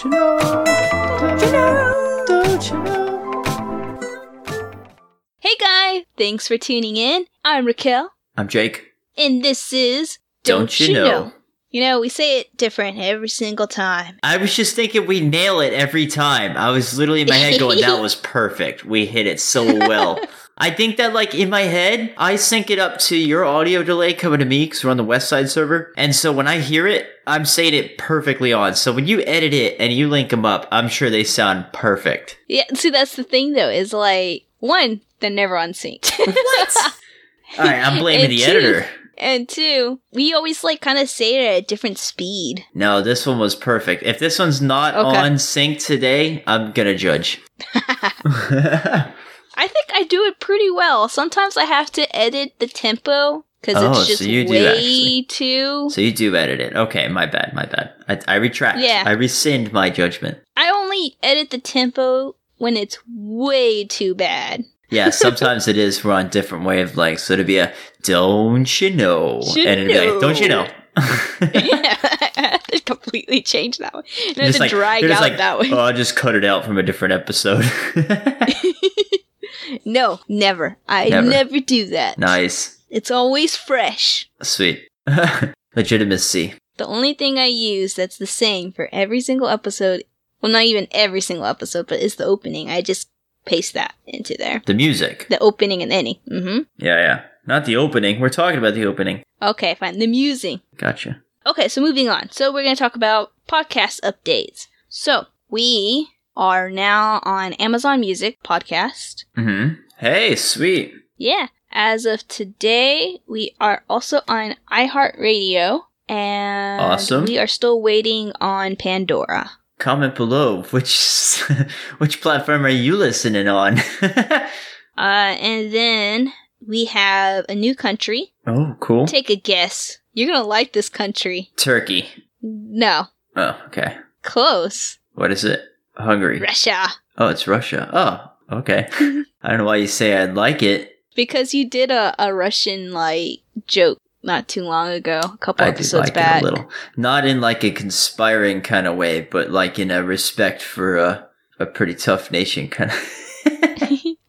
Don't you know? Don't you know? Don't you know? Hey guy, thanks for tuning in. I'm Raquel, I'm Jake. and this is Don't You Know? You know, we say it different every single time. I was just thinking we nail it every time. I was literally in my head going, that was perfect. We hit it so well. I think that, like, in my head, I sync it up to your audio delay coming to me because we're on the West Side server. And so when I hear it, I'm saying it perfectly on. So when you edit it and you link them up, I'm sure they sound perfect. Yeah, see, that's the thing though, is like, one, they're never unsynced. What? All right, I'm blaming And the two- editor. and two, we always like kind of say it at a different speed. No, this one was perfect. If this one's not Okay. on sync today, I'm gonna judge. I think I do it pretty well. Sometimes I have to edit the tempo because Oh, it's just so you do way actually. too. so you do edit it. Okay, my bad, my bad. I, I retract. Yeah. I rescind my judgment. I only edit the tempo when it's way too bad. Yeah, sometimes it is we're on different wavelengths. So it'd be a don't you know? And it'd be like, don't you know? yeah, it completely changed that one. And Just like- drag out like, that way. Oh, I'll just cut it out from a different episode. No, never. I Never. never. do that. nice. It's always fresh. Sweet. Legitimacy. The only thing I use that's the same for every single episode, well, not even every single episode, but is the opening. I just paste that into there. The music. The opening and ending. Mm-hmm. Yeah, yeah. Not the opening. We're talking about the opening. Okay, fine. The musing. Gotcha. Okay, so moving on. So we're going to talk about podcast updates. So we are now on Amazon Music podcast. Mm-hmm. Hey, sweet. Yeah. As of today, we are also on iHeartRadio and Awesome. we are still waiting on Pandora. Comment below which which platform are you listening on? Uh, and then we have a new country. oh, cool. Take a guess. You're going to like this country. Turkey. No. Oh, okay. Close. What is it? Hungary. Russia. Oh, it's Russia. Oh, okay. I don't know why you say I'd like it. Because you did a, a Russian like joke not too long ago, a couple I episodes like back. it a little. Not in like a conspiring kind of way, but like in a respect for a a pretty tough nation kind of.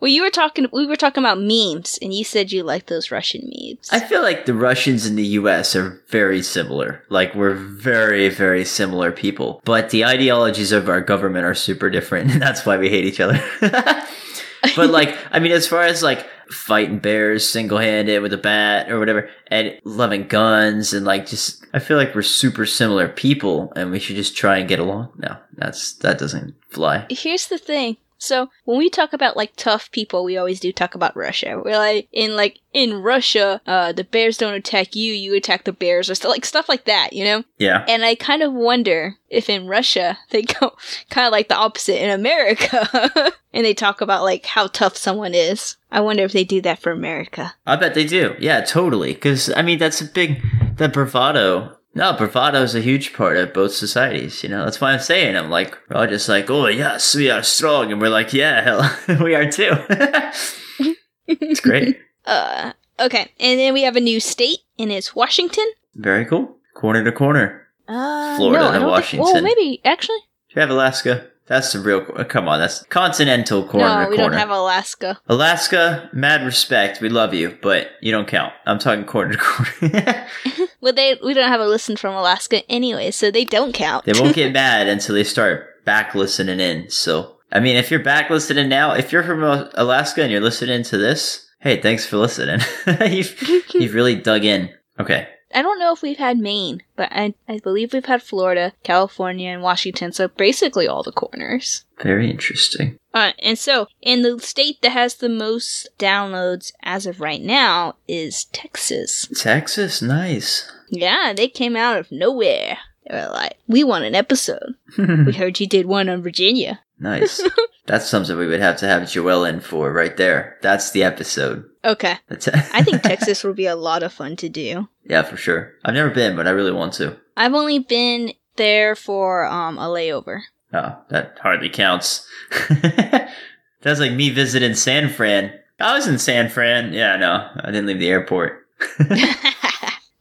well, you were talking. We were talking about memes, and you said you like those Russian memes. I feel like the Russians and the US are very similar. Like we're very, very similar people. But the ideologies of our government are super different, and that's why we hate each other. but like, I mean, as far as like fighting bears single handed with a bat or whatever, and loving guns and like just I feel like we're super similar people and we should just try and get along. No, that's that doesn't fly. Here's the thing. So when we talk about like tough people, we always do talk about Russia. We're like in like in Russia, uh, the bears don't attack you, you attack the bears, or stuff like stuff like that, you know. Yeah. And I kind of wonder if in Russia they go kind of like the opposite in America, and they talk about like how tough someone is. I wonder if they do that for America. I bet they do. Yeah, totally. Because I mean, that's a big that bravado. No, bravado is a huge part of both societies. You know, that's why I'm saying I'm like we're all just like, oh yes, we are strong, and we're like, yeah, hell, we are too. it's great. Uh, okay, and then we have a new state, and it's Washington. Very cool. Corner to corner. Uh, Florida no, I to Washington. Think, well, maybe actually. Do you have Alaska? That's the real. Come on, that's continental corner no, we corner. don't have Alaska. Alaska, mad respect. We love you, but you don't count. I'm talking corner to corner. Well, they we don't have a listen from Alaska anyway, so they don't count. They won't get mad until they start back listening in. So, I mean, if you're back listening now, if you're from Alaska and you're listening to this, hey, thanks for listening. you've, you've really dug in. Okay. I don't know if we've had Maine, but I I believe we've had Florida, California, and Washington. So basically all the corners. Very interesting. Uh, and so, in the state that has the most downloads as of right now is Texas. Texas, nice. Yeah, they came out of nowhere. They were like, "We want an episode. We heard you did one on Virginia." Nice. That's something we would have to have Joelle in for right there. That's the episode. Okay, That's I think Texas will be a lot of fun to do. yeah, for sure. I've never been, but I really want to. I've only been there for um a layover. Oh, that hardly counts. That's like me visiting San Fran. I was in San Fran. Yeah, no, I didn't leave the airport.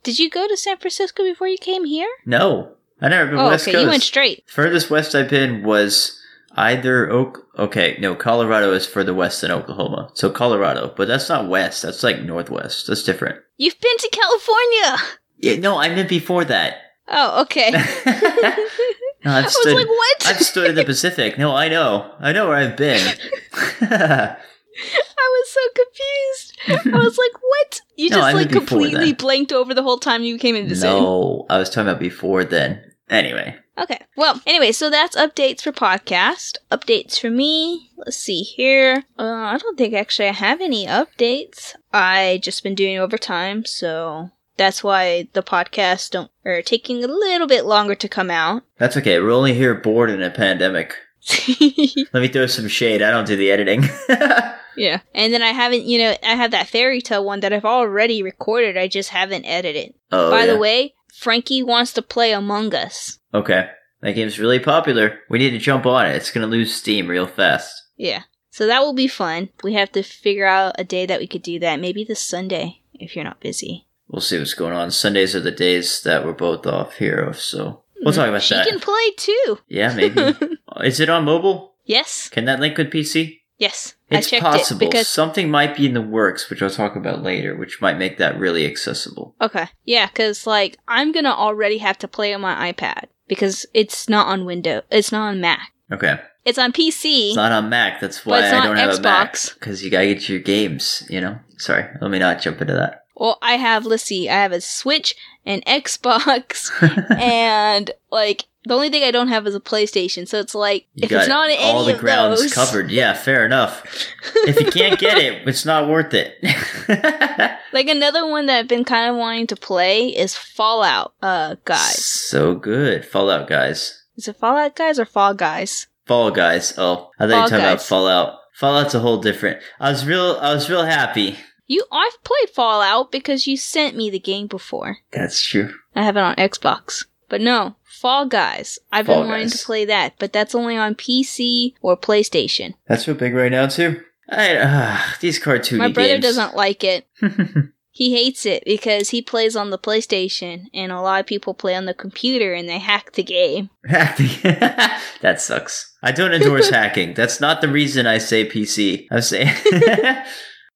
Did you go to San Francisco before you came here? no, I never been Oh, West okay. Coast. You went straight. Furthest west I've been was either Oak. Okay, no, Colorado is further west than Oklahoma. So Colorado, but that's not west. That's like northwest. That's different. You've been to California. Yeah, no, I meant before that. Oh, okay. no, I I've was stood. like, what? I've stood in the Pacific. No, I know. I know where I've been. I was so confused. I was like, what? You No, just I like completely blanked over the whole time you came into Zen. no, I was talking about before then. Anyway, Okay. Well, anyway, so that's updates for podcast. Updates for me. Let's see here. Uh, I don't think actually I have any updates. I just been doing overtime, so that's why the podcasts don't are taking a little bit longer to come out. that's okay. We're only here bored in a pandemic. Let me throw some shade. I don't do the editing. yeah. And then I haven't, you know, I have that fairy tale one that I've already recorded. I just haven't edited. oh, By yeah. the way, Frankie wants to play Among Us. Okay. That game's really popular. We need to jump on it. It's gonna lose steam real fast. Yeah. So that will be fun. We have to figure out a day that we could do that. Maybe this Sunday if you're not busy. We'll see what's going on. Sundays are the days that we're both off here, so we'll hmm. talk about she that. can play too. Yeah, maybe. Is it on mobile? Yes. Can that link with PC? Yes. It's I checked possible. it because Something might be in the works, which I'll talk about later, which might make that really accessible. Okay. Yeah, cuz like I'm going to already have to play on my iPad because it's not on Windows. It's not on Mac. Okay. It's on PC. It's not on Mac. That's why I don't have a Mac. Because you gotta get your games, you know? Sorry, let me not jump into that. well, I have let's see. I have a Switch, an Xbox, and like the only thing I don't have is a PlayStation. So it's like You if it's not in any all the of grounds those, covered. Yeah, fair enough. if you can't get it, it's not worth it. Like another one that I've been kind of wanting to play is Fallout, uh, guys. So good. Fallout guys. Is it Fallout guys or Fall guys? Fall guys. Oh, I thought you Fall were talking about Fallout. Fallout's a whole different. I was real. I was real happy. You, I've played Fallout because you sent me the game before. That's true. I have it on Xbox, but no, Fall Guys. I've Fall been wanting Guys. to play that, but that's only on PC or PlayStation. That's real big right now too. I, uh, these cartoony My brother games. doesn't like it. He hates it because he plays on the PlayStation, and a lot of people play on the computer and they hack the game. that sucks. I don't endorse hacking. That's not the reason I say PC. I'm saying.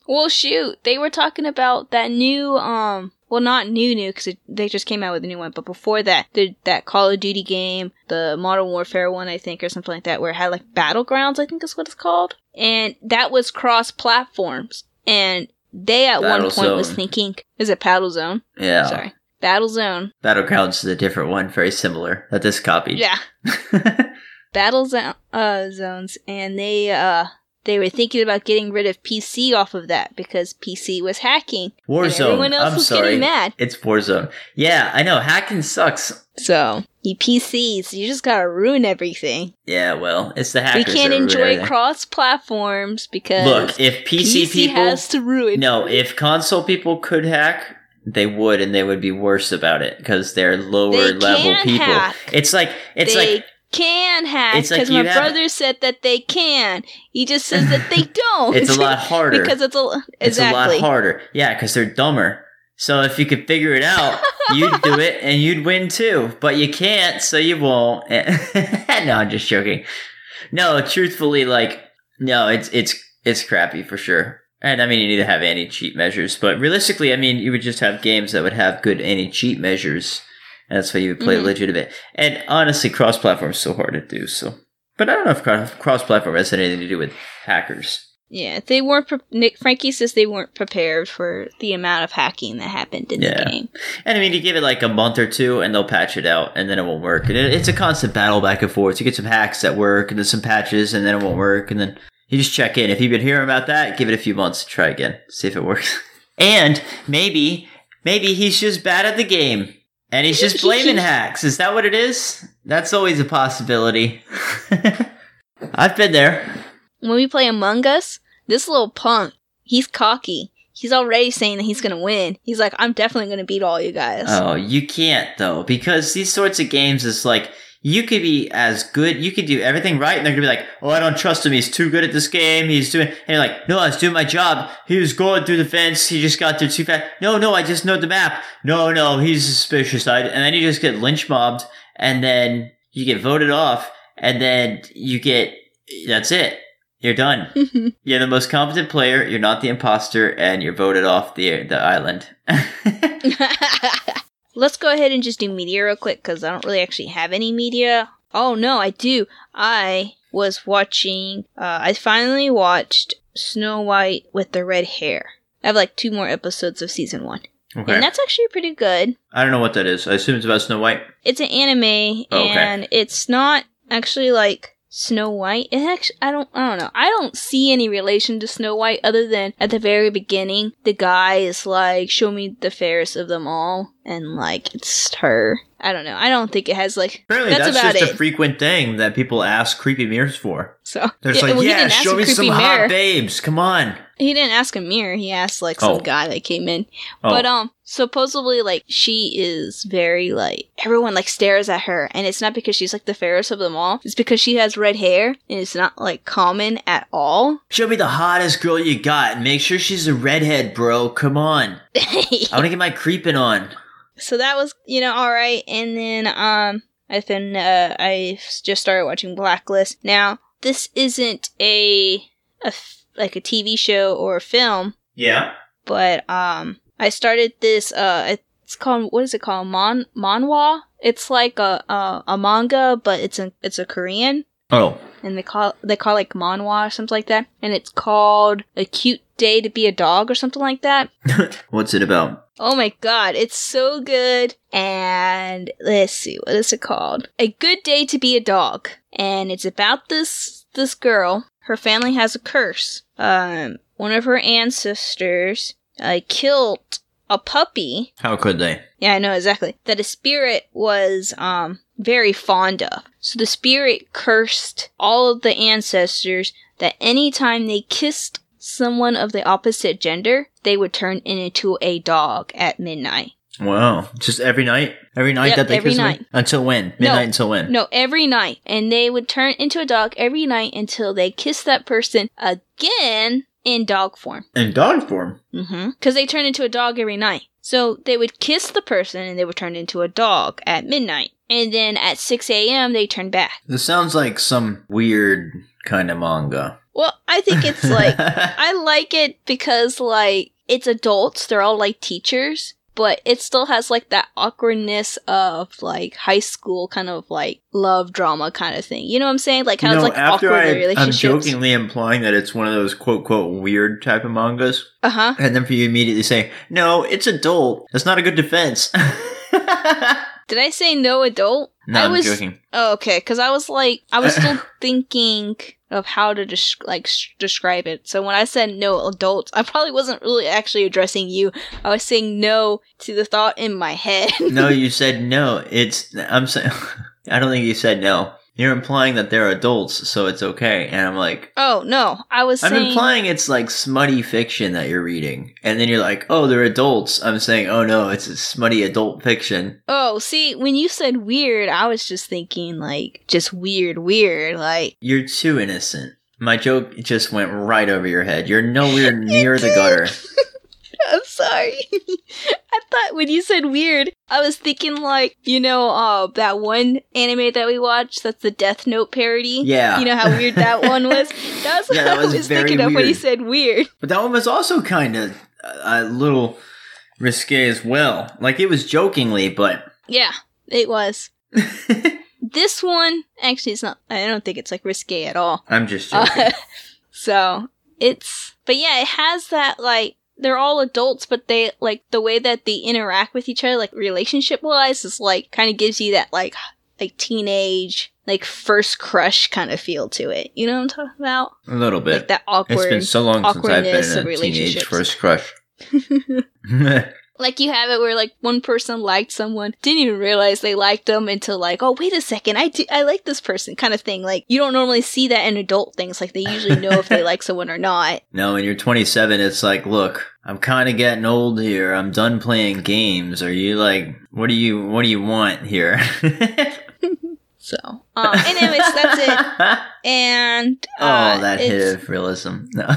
Well, shoot, they were talking about that new, um, well, not new, new, because they just came out with a new one, but before that, the, that Call of Duty game, the Modern Warfare one, I think, or something like that, where it had like Battlegrounds, I think is what it's called. And that was cross platforms. And they at one point was thinking, is it Paddle Zone? yeah. Sorry. battle Battlezone. Battlegrounds is a different one, very similar that this copied. Yeah. Battle zo- uh, zones. And they, uh, they were thinking about getting rid of PC off of that because PC was hacking. Warzone. everyone else I'm was sorry. getting mad. It's Warzone. Yeah, I know. Hacking sucks. So, you PCs, you just gotta ruin everything. Yeah, well, it's the hackers. we can't enjoy cross platforms because Look, if PC, PC, people. has to ruin. No, if console people could hack, they would, and they would be worse about it because they're lower They level people. hack. It's like it's they like can hack it's like because my have- brother said that they can. He just says that they don't. it's a lot harder. because it's a It's a lot harder. Yeah, because they're dumber. So if you could figure it out, you'd do it and you'd win too. But you can't, so you won't. no, I'm just joking. No, truthfully, like no, it's it's it's crappy for sure. And I mean, you need to have anti cheat measures. But realistically, I mean, you would just have games that would have good anti cheat measures, and that's why you would play Mhm. legitimate. And honestly, cross platform is so hard to do. So, but I don't know if cross platform has anything to do with hackers. Yeah, they weren't. Pre- Nick Frankie says they weren't prepared for the amount of hacking that happened in Yeah. the game. And I mean, you give it like a month or two, and they'll patch it out, and then it won't work. And it, it's a constant battle back and forth. You get some hacks that work, and then some patches, and then it won't work, and then you just check in. If you've been hearing about that, give it a few months, to try again, see if it works. And maybe, maybe he's just bad at the game, and he's just blaming hacks. Is that what it is? That's always a possibility. I've been there. When we play Among Us, this little punk, he's cocky. He's already saying that he's gonna win. He's like, I'm definitely gonna beat all you guys. Oh, you can't though, because these sorts of games is like you could be as good, you could do everything right, and they're gonna be like, "Oh, I don't trust him. He's too good at this game. He's doing," and you're like, "No, I was doing my job. He was going through the fence. He just got there too fast. No, no, I just know the map. No, no, he's suspicious." I, and then you just get lynch mobbed, and then you get voted off, and then you get that's it. You're done. Mm-hmm. You're the most competent player. You're not the imposter, and you're voted off the the island. Let's go ahead and just do media real quick because I don't really actually have any media. Oh no, I do. I was watching. Uh, I finally watched Snow White with the red hair. I have like two more episodes of season one, okay. and that's actually pretty good. I don't know what that is. I assume it's about Snow White. It's an anime, Oh, okay. and it's not actually like Snow White. It actually, I don't, I don't know. I don't see any relation to Snow White other than at the very beginning, the guy is like, "Show me the fairest of them all," and like it's her. I don't know. I don't think it has like. Apparently, that's, that's, about just it. a frequent thing that people ask creepy mirrors for. so They're Yeah, like, well, "Yeah, show me some creepy hot babes. Come on." He didn't ask a mirror. He asked like some Oh. guy that came in. Oh. But um, supposedly like she is very like everyone like stares at her, and it's not because she's like the fairest of them all. It's because she has red hair, and it's not like common at all. Show me the hottest girl you got, and make sure she's a redhead, bro. Come on, I want to get my creeping on. so that was you know all right, and then um, I've been uh, I just started watching Blacklist. Now this isn't a a f- like a TV show or a film. Yeah. but um I started this uh it's called what is it called? Mon manhwa? It's like a a, a manga but it's a it's a Korean. Oh. and they call they call it like manhwa or something like that. And it's called a cute day to be a dog or something like that. What's it about? oh my god it's so good. And let's see what is it called? A good day to be a dog. And it's about this this girl. Her family has a curse. Um one of her ancestors uh, killed a puppy How could they? yeah, I know exactly. That a spirit was um very fond of. So the spirit cursed all of the ancestors that anytime they kissed someone of the opposite gender, they would turn into a dog at midnight. Wow. Just every night? Every night Yep, that they every kiss me? night. Until when? Midnight until when? No, every night. And they would turn into a dog every night until they kissed that person again in dog form. In dog form. Mm-hmm. Because they turn into a dog every night. So they would kiss the person and they would turn into a dog at midnight. And then at 6 a.m., they turn back. This sounds like some weird kind of manga. Well, I think it's like, I like it because, like, it's adults. They're all like teachers. But it still has like that awkwardness of like high school kind of like love drama kind of thing. You know what I'm saying? Like how know, it's like after awkward I, I'm jokingly implying that it's one of those quote quote weird type of mangas, Uh huh. and then for you immediately say, "No, it's adult." That's not a good defense. Did I say no adult? no, I I'm was joking. Oh, okay, because I was like, I was still thinking of how to des- like sh- describe it. So when I said no adults, I probably wasn't really actually addressing you. I was saying no to the thought in my head. no, you said no. It's I'm saying. I don't think you said no. You're implying that they're adults, so it's okay. And I'm like, oh no, I was I'm saying. implying it's like smutty fiction that you're reading, and then you're like, oh, they're adults. I'm saying, oh no, it's a smutty adult fiction. oh, see, when you said weird, I was just thinking like just weird, weird. Like You're too innocent. My joke just went right over your head. You're nowhere near the gutter. I'm sorry. I thought when you said weird, I was thinking like you know, uh, that one anime that we watched. That's the Death Note parody. Yeah. You know how weird that one was. That was Yeah, what that I was was very thinking of when you said weird. But that one was also kind of a, a little risque as well. Like it was jokingly, but Yeah, it was. This one actually, it's not. I don't think it's like risque at all. I'm just joking. Uh, so it's, but yeah, it has that like they're all adults, but they like the way that they interact with each other, like relationship wise, is like kind of gives you that like like teenage like first crush kind of feel to it. You know what I'm talking about? a little bit. Like that awkward. it's been so long since I've been in a teenage first crush. like you have it where like one person liked someone, didn't even realize they liked them until like, oh wait a second, I do, I like this person kind of thing. Like you don't normally see that in adult things. Like they usually know if they like someone or not. no, when you're 27, it's like, look, I'm kind of getting old here. I'm done playing games. Are you like, what do you, what do you want here? So, um, anyways, that's it. And uh, oh, that hit of realism. No.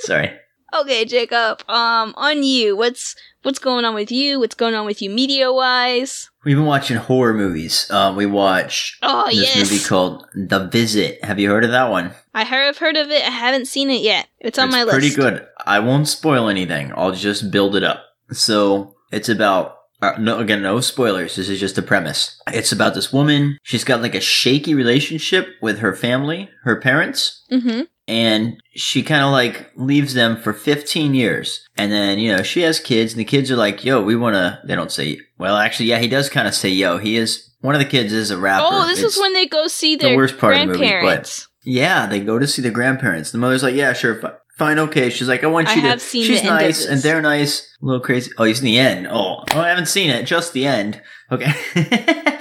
Sorry. Okay, Jacob. Um, on you. What's what's going on with you? What's going on with you, media wise? We've been watching horror movies. Uh, we watched Oh this yes, movie called The Visit. Have you heard of that one? I heard I've heard of it. I haven't seen it yet. It's on it's my list. pretty good. I won't spoil anything. I'll just build it up. So it's about uh, no again no spoilers. This is just a premise. It's about this woman. She's got like a shaky relationship with her family, her parents, Mm-hmm. And she kind of like leaves them for 15 years. And then you know she has kids, and the kids are like, "Yo, we want to." They don't say. Well, actually, yeah, he does kind of say, "Yo." He is one of the kids is a rapper. Oh, this It's- is when they go see the worst part of the movie, but- Yeah, they go to see the grandparents. The mother's like, "Yeah, sure, fi- fine, okay." She's like, "I want I you to." have seen She's nice, and they're nice. A little crazy. Oh, he's in the end? Oh, oh, I haven't seen it. Just the end. Okay.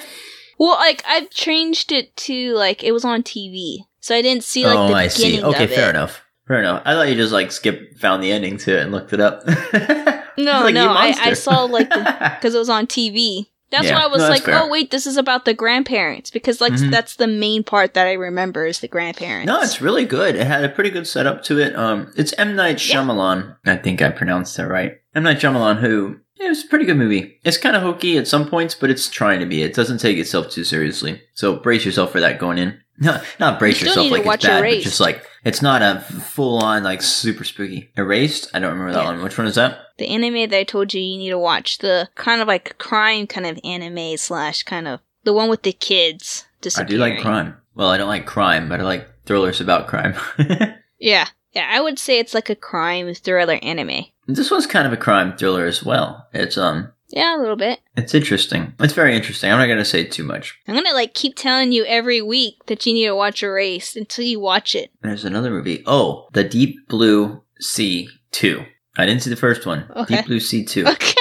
Well, like I've changed it to like it was on TV, so I didn't see like oh, the I beginning see. Okay, of fair it. enough. Fair enough. I thought you just like skip found the ending to it and looked it up. No, Like, no, I, I saw like because it was on TV. That's Yeah, why I was no, like, fair. oh wait, this is about the grandparents because like Mhm. that's the main part that I remember is the grandparents. No, it's really good. It had a pretty good setup to it. Um, it's M Night Yeah. Shyamalan. I think I pronounced that right. M Night Shyamalan, who it was a pretty good movie. It's kind of hokey at some points, but it's trying to be. It doesn't take itself too seriously. So brace yourself for that going in. No, not brace You yourself like it's bad, but just like it's not a full on like super spooky. Erased. I don't remember that Yeah. one. Which one is that? the anime that I told you you need to watch the kind of like crime kind of anime slash kind of the one with the kids I do like crime. Well, I don't like crime, but I like thrillers about crime. Yeah, yeah, I would say it's like a crime thriller anime. This one's kind of a crime thriller as well. It's um, Yeah, a little bit. it's interesting. It's very interesting. I'm not gonna say too much. I'm gonna like keep telling you every week that you need to watch Erased until you watch it. There's another movie. Oh, The Deep Blue Sea 2. I didn't see the first one. Okay. Deep Blue Sea 2. Okay.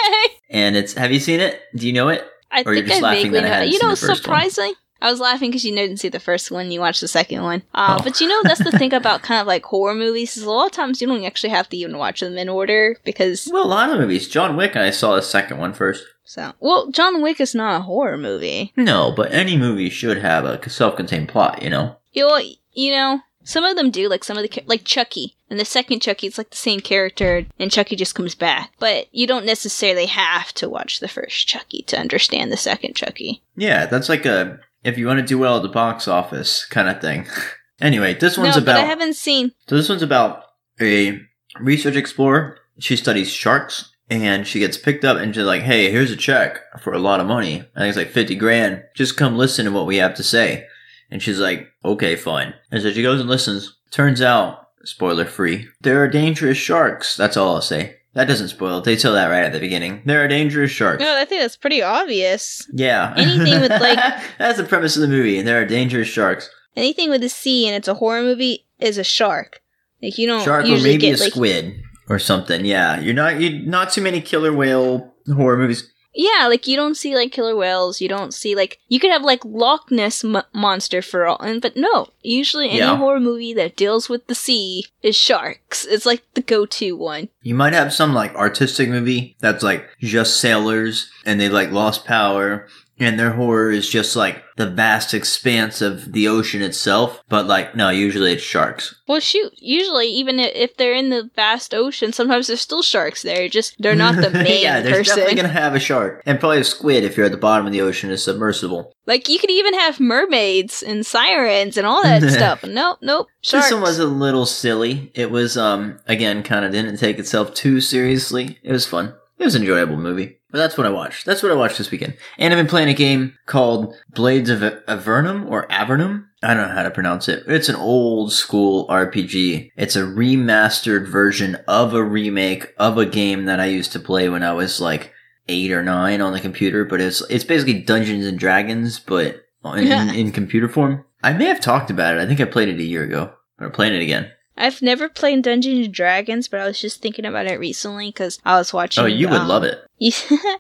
And it's have you seen it? Do you know it? I Or you're think just I laughing vaguely that I know. You know, the first one? surprising. I was laughing because you didn't see the first one. You watched the second one. Uh, Oh. But you know, that's the thing about kind of like horror movies is a lot of times you don't actually have to even watch them in order because Well, a lot of movies. John Wick, I saw the second one first. so. Well, John Wick is not a horror movie. No, but any movie should have a self-contained plot, you know? You know, you know, some of them do. Like some of the like Chucky. And the second Chucky, it's like the same character, and Chucky just comes back. But you don't necessarily have to watch the first Chucky to understand the second Chucky. Yeah, that's like a if you want to do well at the box office kind of thing. anyway, this one's no, but I about haven't seen. So this one's about a research explorer. She studies sharks and she gets picked up and she's like, hey, here's a check for a lot of money. I think it's like 50 grand. Just come listen to what we have to say. And she's like, okay, fine. And so she goes and listens. Turns out, spoiler free, there are dangerous sharks. That's all I'll say. That doesn't spoil it. They tell that right at the beginning. There are dangerous sharks. No, I think that's pretty obvious. Yeah. Anything with, like- That's the premise of the movie. and There are dangerous sharks. Anything with a sea and it's a horror movie is a shark. Like you don't shark or usually maybe a get like squid or something. Yeah, you're not you not too many killer whale horror movies. Yeah, like you don't see like killer whales. You don't see like you could have like Loch Ness mo- monster for all, and but no, usually any Yeah. horror movie that deals with the sea is sharks. It's like the go-to one. You might have some like artistic movie that's like just sailors and they like lost power and their horror is just like the vast expanse of the ocean itself. But like no, usually it's sharks. Well, shoot, usually even if they're in the vast ocean, sometimes there's still sharks there. Just they're not the main yeah, there's person. definitely gonna have a shark and probably a squid if you're at the bottom of the ocean is submersible. Like you could even have mermaids and sirens and all that stuff. Nope, nope. Sharks. This one was a little silly. It was, um, again, kind of didn't take itself too seriously. It was fun. It was an enjoyable movie. But that's what I watched. That's what I watched this weekend. And I've been playing a game called Blades of Avernum or Avernum. I don't know how to pronounce it. It's an old school RPG. It's a remastered version of a remake of a game that I used to play when I was like eight or nine on the computer. But it's it's basically Dungeons and Dragons, but in, in, in computer form. I may have talked about it. I think I played it a year ago. But I'm playing it again. I've never played Dungeons and Dragons, but I was just thinking about it recently because I was watching. Oh, you would um, love it.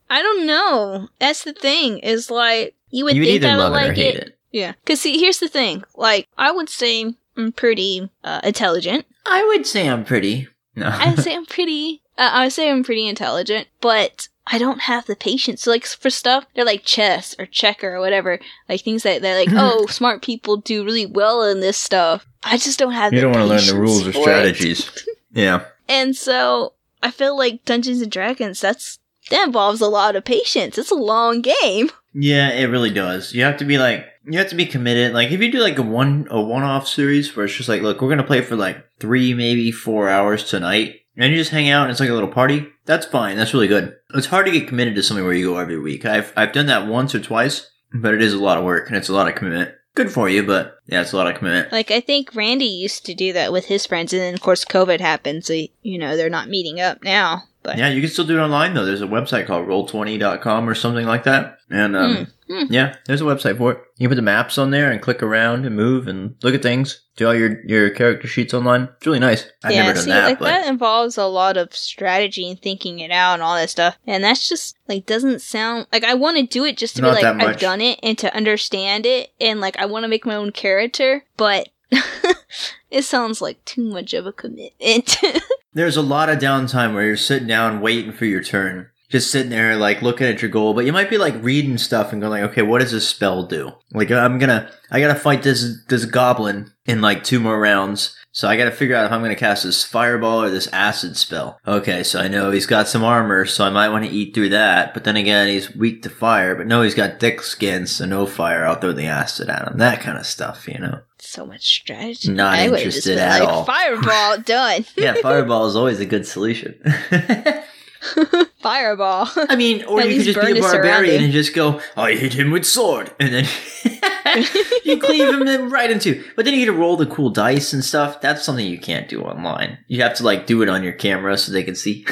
I don't know. That's the thing. Is like you would You would think either I would love it like or hate it. Yeah. Cause see, here's the thing. Like I would say I'm pretty uh, intelligent. I would say I'm pretty. No. I say I'm pretty Uh, I would say I'm pretty intelligent, but I don't have the patience. So like for stuff, they're like chess or checker or whatever, like things that they're like, oh, smart people do really well in this stuff. I just don't have. You the don't want to learn the rules or strategies. Yeah. And so I feel like Dungeons and Dragons. That's that involves a lot of patience. It's a long game. Yeah, it really does. You have to be like you have to be committed. Like if you do like a one a one off series where it's just like, look, we're gonna play for like three, maybe four hours tonight, and you just hang out and it's like a little party. That's fine. That's really good. It's hard to get committed to something where you go every week. I've I've done that once or twice, but it is a lot of work and it's a lot of commitment. Good for you, but yeah, it's a lot of commitment. Like I think Randy used to do that with his friends, and then of course COVID happened, so you know they're not meeting up now. But Yeah, you can still do it online though. There's a website called roll20.com or something like that. And um, Hmm, hmm. yeah, there's a website for it. You can put the maps on there and click around and move and look at things. Do all your your character sheets online. It's really nice. I've yeah, never done see, that, like but that involves a lot of strategy and thinking it out and all that stuff. And that's just like doesn't sound like I want to do it just to Not be like I've done it and to understand it and like I want to make my own character, but it sounds like too much of a commitment. there's a lot of downtime where you're sitting down waiting for your turn. Just sitting there, like looking at your goal, but you might be like reading stuff and going like, "Okay, what does this spell do?" Like, I'm gonna, I gotta fight this this goblin in like two more rounds, so I gotta figure out if I'm gonna cast this fireball or this acid spell. Okay, so I know he's got some armor, so I might want to eat through that. But then again, he's weak to fire. But no, he's got thick skin, so no fire. I'll throw the acid at him. That kind of stuff, you know. so much strategy. Not I just interested at like, all. Fireball done. Yeah, fireball is always a good solution. Fireball. I mean, or At you could just be a barbarian and just go, I hit him with sword. And then you cleave him right into. But then you get to roll the cool dice and stuff. That's something you can't do online. You have to like do it on your camera so they can see.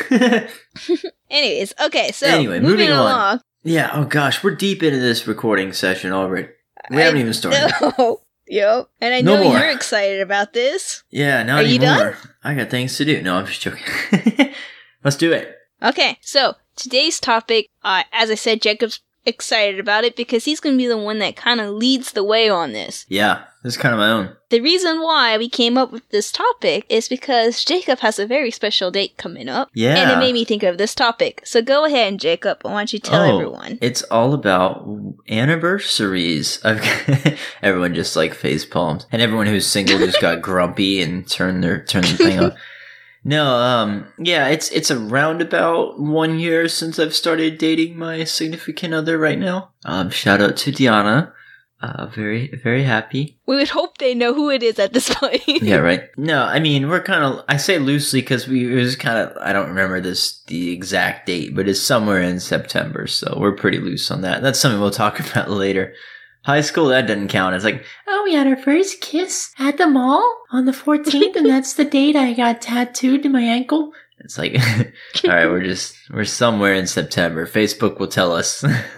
Anyways, okay, so Anyway, moving, moving on. along. yeah, oh gosh, we're deep into this recording session already. We haven't even started. know. Yep. And I No know more. you're excited about this. Yeah, not Are you anymore. I got things to do. No, I'm just joking. Let's do it. Okay, so today's topic, uh, as I said, Jacob's excited about it because he's going to be the one that kind of leads the way on this. Yeah, this is kind of my own. The reason why we came up with this topic is because Jacob has a very special date coming up. Yeah. And it made me think of this topic. So go ahead, Jacob. Why don't you tell Oh, everyone? It's all about anniversaries. I've everyone just like face palms, and everyone who's single just got grumpy and turned their turned the thing off. No, um, yeah, it's it's around about one year since I've started dating my significant other right now. Um, shout out to Diana. Uh, very very happy. We would hope they know who it is at this point. Yeah, right. No, I mean we're kind of. I say loosely because we it was kind of. I don't remember this the exact date, but it's somewhere in September, so we're pretty loose on that. That's something we'll talk about later. High school that doesn't count. It's like, oh, we had our first kiss at the mall on the 14th, and that's the date I got tattooed to my ankle. It's like, all right, we're just we're somewhere in September. Facebook will tell us.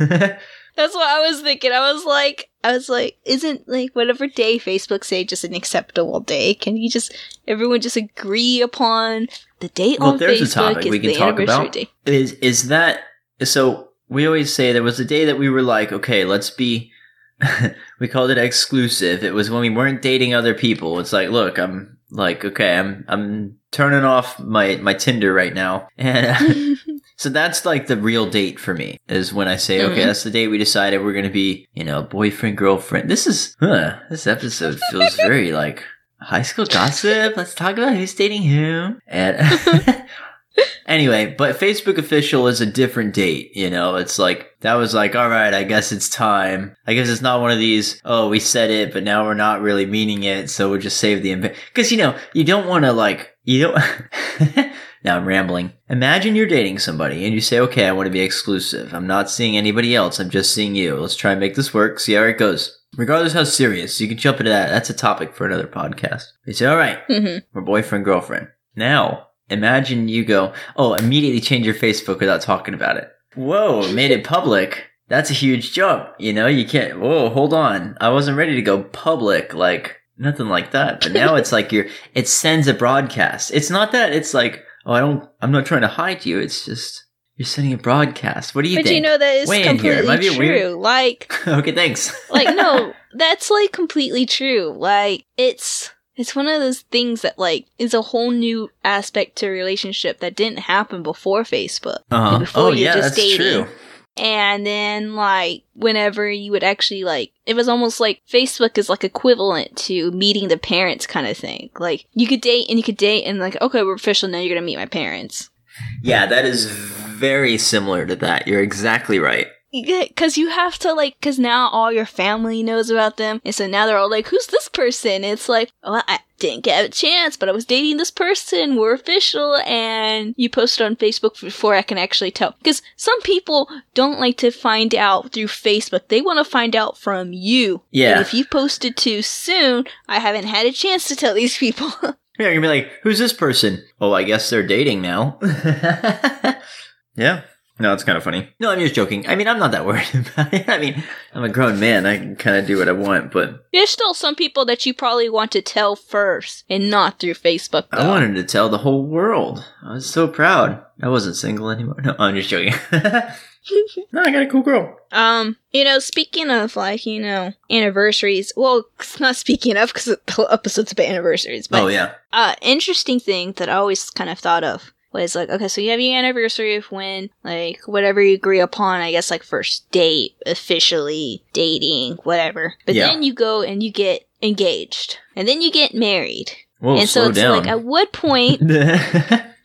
That's what I was thinking. I was like, I was like, isn't like whatever day Facebook say just an acceptable day? Can you just everyone just agree upon the date Well, on there's a Facebook topic is we can talk about. day? is is that so we always say there was a day that we were like okay let's be we called it exclusive. It was when we weren't dating other people. It's like look i'm like okay i'm i'm turning off my my tinder right now. And so that's like the real date for me is when i say okay Mhm. that's the date we decided we're gonna be you know boyfriend girlfriend. This is huh, this episode feels very like high school gossip. Let's talk about who's dating who and Anyway, but Facebook official is a different date, you know? It's like, that was like, all right, I guess it's time. I guess it's not one of these, oh, we said it, but now we're not really meaning it, so we'll just save the invent. Cause, you know, you don't want to like, you don't, now I'm rambling. Imagine you're dating somebody and you say, okay, I want to be exclusive. I'm not seeing anybody else. I'm just seeing you. Let's try and make this work. See how it goes. Regardless how serious, you can jump into that. That's a topic for another podcast. You say, all right, Mhm. we're boyfriend girlfriend. Now, imagine you go, oh, immediately change your Facebook without talking about it. Whoa, made it public. That's a huge jump. You know, you can't. Whoa, hold on. I wasn't ready to go public. Like nothing like that. But now it's like you're. It sends a broadcast. It's not that. It's like, oh, I don't. I'm not trying to hide you. It's just you're sending a broadcast. What do you But think? you know that is here. Completely true. weird. Like okay, thanks. like no, that's like completely true. Like it's it's one of those things that like is a whole new aspect to a relationship that didn't happen before Facebook. Uh-huh. Before Oh yeah, just that's dating. true. And then like whenever you would actually like it was almost like Facebook is like equivalent to meeting the parents kind of thing. Like you could date and you could date and like okay, we're official now you're going to meet my parents. Yeah, that is very similar to that. You're exactly right. Because you have to like because now all your family knows about them and so now they're all like who's this person it's like well i didn't get a chance but i was dating this person we're official and you post it on facebook before i can actually tell because some people don't like to find out through facebook they want to find out from you Yeah. and if you posted too soon i haven't had a chance to tell these people Yeah, you're gonna be like, who's this person? Oh, I guess they're dating now. yeah. No, it's kind of funny. No, I'm just joking. I mean, I'm not that worried about it. I mean, I'm a grown man. I can kind of do what I want, but there's still some people that you probably want to tell first and not through facebook I wanted to tell the whole world. I was so proud. I wasn't single anymore. No, I'm just joking. no, I got a cool girl. Um, you know, speaking of like, you know, anniversaries. Well, it's not speaking of because the whole episode's about anniversaries. But oh yeah. uh, interesting thing that I always kind of thought of was like, okay, so you have your anniversary of when, like, whatever you agree upon. I guess like first date, officially dating, whatever. But Yeah. then you go and you get engaged, and then you get married. Whoa, and so it's down. like, at what point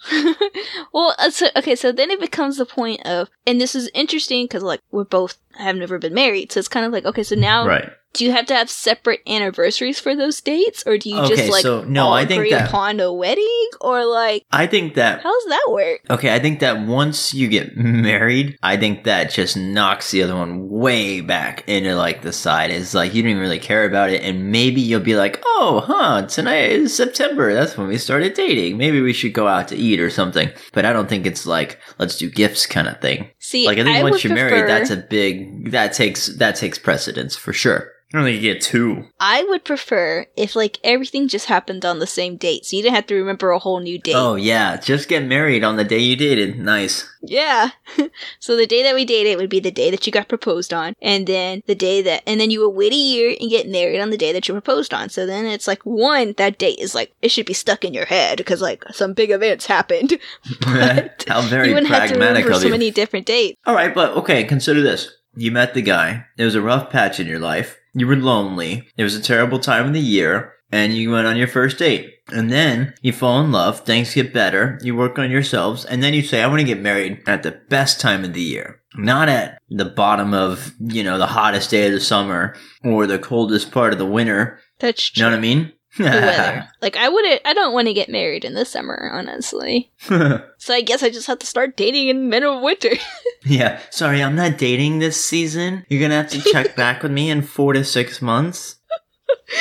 well, uh, so, okay, so then it becomes the point of, and this is interesting because like we're both have never been married, so it's kind of like okay, so now right. Do you have to have separate anniversaries for those dates, or do you Okay, just like so, no, all I think agree that- upon a wedding, or like I think that how does that work? Okay, I think that once you get married, I think that just knocks the other one way back into like the side. It's like you don't even really care about it, and maybe you'll be like, "Oh, huh, tonight is September. That's when we started dating. Maybe we should go out to eat or something." But I don't think it's like let's do gifts kind of thing. See, Like I think would once you're married, that's a big that takes that takes precedence for sure. I don't think you get two. I would prefer if like everything just happened on the same date, so you didn't have to remember a whole new date. Oh yeah, just get married on the day you dated. Nice. Yeah. so the day that we dated would be the day that you got proposed on, and then the day that, and then you would wait a year and get married on the day that you proposed on. So then it's like one that date is like it should be stuck in your head because like some big events happened. But How very you wouldn't have to pragmatic remember so many different dates. All right, but okay, consider this. You met the guy. It was a rough patch in your life. You were lonely. It was a terrible time of the year. And you went on your first date. And then you fall in love. Things get better. You work on yourselves. And then you say, I want to get married at the best time of the year. Not at the bottom of, you know, the hottest day of the summer or the coldest part of the winter. That's true. You know what I mean? The weather. Like I wouldn't. I don't want to get married in the summer, honestly. So I guess I just have to start dating in the middle of winter. yeah. Sorry, I'm not dating this season. You're gonna have to check back with me in four to six months.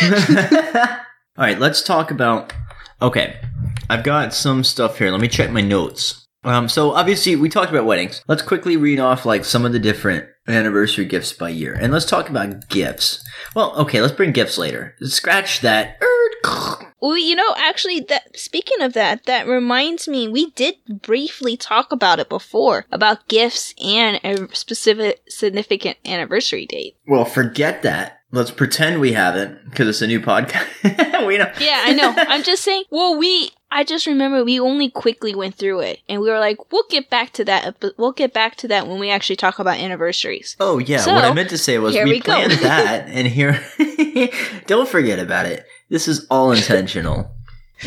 All right, let's talk about. Okay, I've got some stuff here. Let me check my notes. Um, so obviously we talked about weddings. Let's quickly read off like some of the different anniversary gifts by year, and let's talk about gifts. Well, okay, let's bring gifts later. Scratch that. Well, you know, actually, that speaking of that, that reminds me, we did briefly talk about it before about gifts and a specific significant anniversary date. Well, forget that. Let's pretend we haven't because it's a new podcast. we know. Yeah, I know. I'm just saying. Well, we. I just remember we only quickly went through it, and we were like, "We'll get back to that. But we'll get back to that when we actually talk about anniversaries." Oh yeah, So, what I meant to say was we, we planned that, and here, don't forget about it. This is all intentional.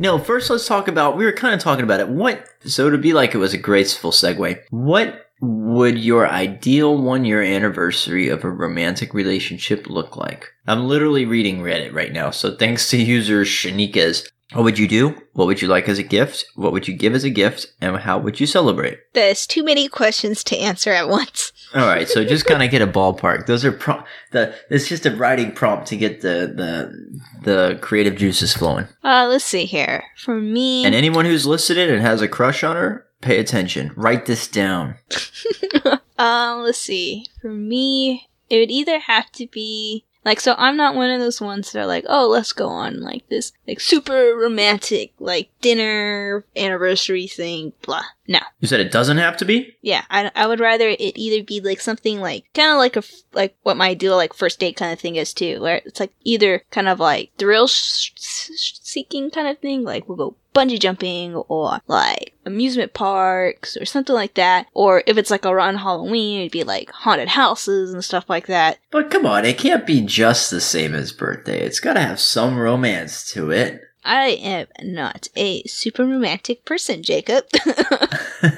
no, first let's talk about. We were kind of talking about it. What so to be like it was a graceful segue. What would your ideal one year anniversary of a romantic relationship look like? I'm literally reading Reddit right now, so thanks to user Shanika's. What would you do? What would you like as a gift? What would you give as a gift? And how would you celebrate? There's too many questions to answer at once. All right, so just kind of get a ballpark. Those are pro- the. It's just a writing prompt to get the the the creative juices flowing. Uh, let's see here. For me, And anyone who's listening and has a crush on her, pay attention. Write this down. um, let's see. For me, it would either have to be Like, so I'm not one of those ones that are like, oh, let's go on like this, like super romantic, like dinner anniversary thing, blah. No. You said it doesn't have to be? Yeah, I, I would rather it either be like something like, kind of like a, like what my ideal like first date kind of thing is too, where it's like either kind of like thrill sh- sh- seeking kind of thing, like we'll go bungee jumping or like amusement parks or something like that. Or if it's like around Halloween, it'd be like haunted houses and stuff like that. But come on, it can't be just the same as birthday. It's gotta have some romance to it. I am not a super romantic person, Jacob. all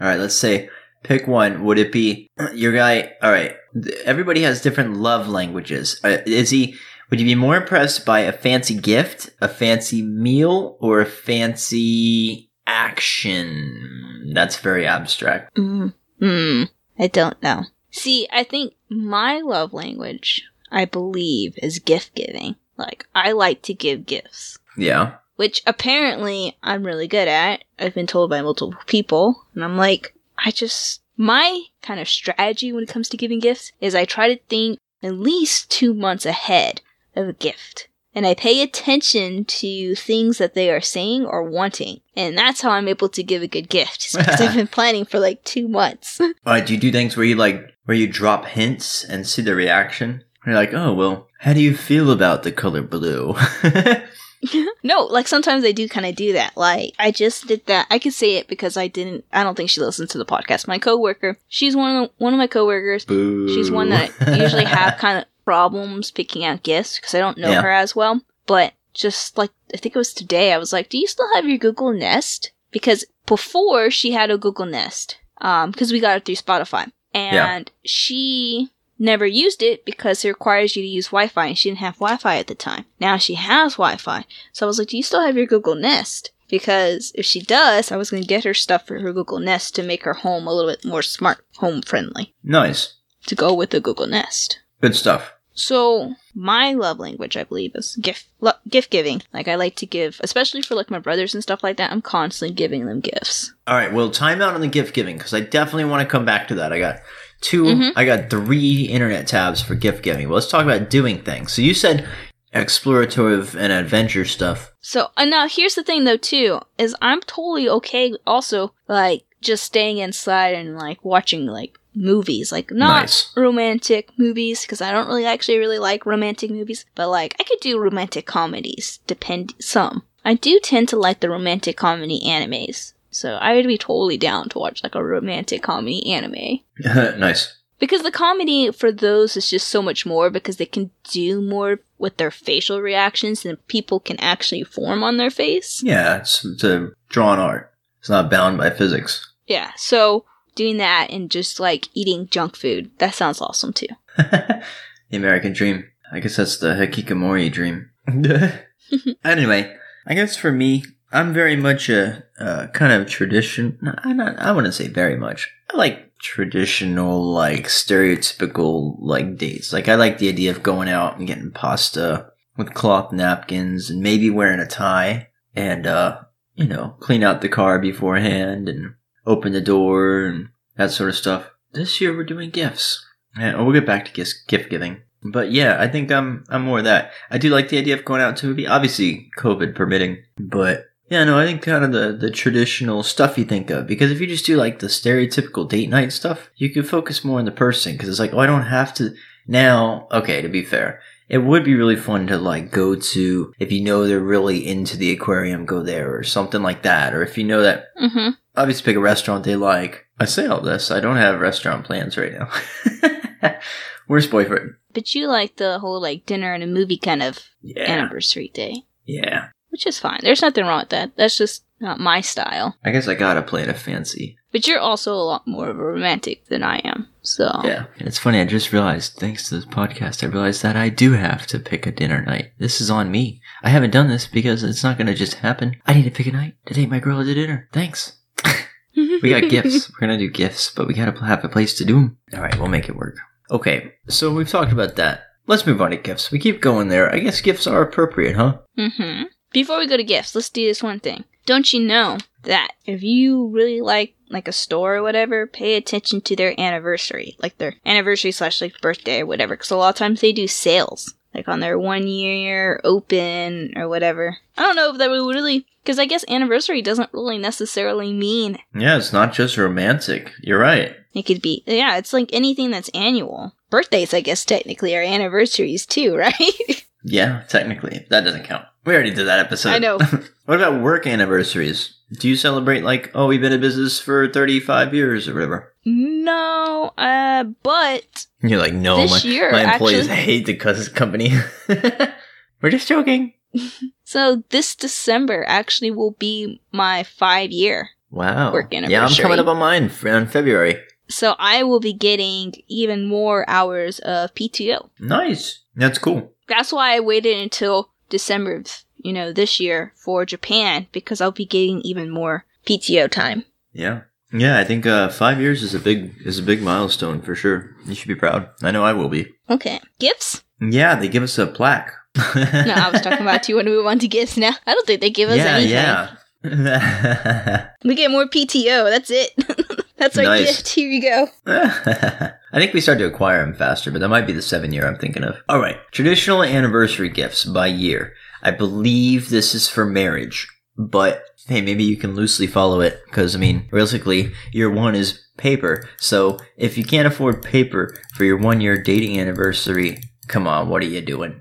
right, let's say pick one. Would it be your guy? All right, everybody has different love languages. Uh, is he? Would you be more impressed by a fancy gift, a fancy meal, or a fancy action? That's very abstract. mm, mm, I don't know. See, I think my love language, I believe, is gift giving. Like, I like to give gifts. Yeah. Which apparently I'm really good at. I've been told by multiple people. And I'm like, I just, my kind of strategy when it comes to giving gifts is I try to think at least two months ahead of a gift. And I pay attention to things that they are saying or wanting. And that's how I'm able to give a good gift. because I've been planning for like two months. Right, do you do things where you like, where you drop hints and see the reaction? You're like, oh, well, how do you feel about the color blue? no, like sometimes I do kind of do that. Like I just did that. I could say it because I didn't. I don't think she listens to the podcast. My coworker, she's one of the, one of my coworkers. Boo. She's one that I usually have kind of problems picking out gifts because I don't know Yeah. her as well. But just like I think it was today, I was like, "Do you still have your Google Nest?" Because before she had a Google Nest, um, because we got it through Spotify, and she never used it because it requires you to use Wi-Fi, and she didn't have Wi-Fi at the time. Now she has Wi-Fi, so I was like, "Do you still have your Google Nest?" Because if she does, I was going to get her stuff for her Google Nest to make her home a little bit more smart, home friendly, nice. to go with the Google Nest. Good stuff. So my love language, I believe, is gift lo- gift giving. Like I like to give, especially for like my brothers and stuff like that. I'm constantly giving them gifts. All right, well, time out on the gift giving because I definitely want to come back to that. I got 2 Mhm. I got three internet tabs for gift giving. Well, let's talk about doing things. So you said explorative and adventure stuff. So and now here's the thing though too is I'm totally okay also like just staying inside and like watching like movies like not Nice. romantic movies because I don't really actually really like romantic movies but like I could do romantic comedies depend some I do tend to like the romantic comedy animes so I would be totally down to watch like a romantic comedy anime nice. because the comedy for those is just so much more because they can do more with their facial reactions than people can actually form on their face. Yeah, it's, it's a drawn art. It's not bound by physics. Yeah, so doing that and just like eating junk food, that sounds awesome too. the American dream. I guess that's the Hikikomori dream. anyway, I guess for me, I'm very much a, a kind of tradition. I'm not, I wouldn't say very much. I like traditional, like stereotypical, like dates. Like I like the idea of going out and getting pasta with cloth napkins and maybe wearing a tie and, uh, you know, clean out the car beforehand and open the door and that sort of stuff. This year we're doing gifts. Yeah, oh, we'll get back to gift gift giving. But yeah, I think I'm I'm more of that. I do like the idea of going out to a movie, obviously COVID permitting. But yeah, no, I think kind of the the traditional stuff you think of because if you just do like the stereotypical date night stuff, you can focus more on the person because it's like, oh, I don't have to now. Okay, to be fair, it would be really fun to like go to if you know they're really into the aquarium, go there or something like that. Or if you know that Mm-hmm. obviously pick a restaurant they like. I say all this. I don't have restaurant plans right now. Where's boyfriend? But you like the whole like dinner and a movie kind of Yeah. anniversary day, Yeah. which is fine. There's nothing wrong with that. That's just not my style. I guess I gotta play it a fancy. But you're also a lot more of a romantic than I am. So Yeah. And it's funny, I just realized, thanks to this podcast, I realized that I do have to pick a dinner night. This is on me. I haven't done this because it's not gonna just happen. I need to pick a night to take my girl to dinner. Thanks. We got gifts. We're gonna do gifts, but we gotta have a place to do them. All right, we'll make it work. Okay, so we've talked about that. Let's move on to gifts. We keep going there. I guess gifts are appropriate, huh? Mm-hmm. Before we go to gifts, let's do this one thing. Don't you know that if you really like like a store or whatever, pay attention to their anniversary, like their anniversary slash like birthday or whatever, because a lot of times they do sales, like on their one year open or whatever. I don't know if that would really, because I guess anniversary doesn't really necessarily mean Yeah, it's not just romantic. You're right. it could be. Yeah, it's like anything that's annual. Birthdays, I guess, technically are anniversaries too, right? Yeah, technically. That doesn't count. We already did that episode. I know. what about work anniversaries? Do you celebrate like, oh, we've been in business for 35 years or whatever? no, uh, but You're like, no, This my, year, my employees actually- hate the cuss company. We're just joking. so this December actually will be my five year. Wow. Work anniversary. Yeah, I'm coming up on mine on February. So I will be getting even more hours of PTO. Nice. That's cool. That's why I waited until December of, you know, this year for Japan because I'll be getting even more PTO time. Yeah. Yeah, I think uh, five years is a big is a big milestone for sure. You should be proud. I know I will be. Okay. Gifts? Yeah, they give us a plaque. No, I was talking about you when we want to gifts now. I don't think they give us yeah, anything. yeah. We get more PTO. That's it. That's our Nice. gift. Here you go. I think we start to acquire them faster, but that might be the seven year I'm thinking of. All right, traditional anniversary gifts by year. I believe this is for marriage, but hey, maybe you can loosely follow it because I mean, realistically, year one is paper. So if you can't afford paper for your one year dating anniversary, come on, what are you doing?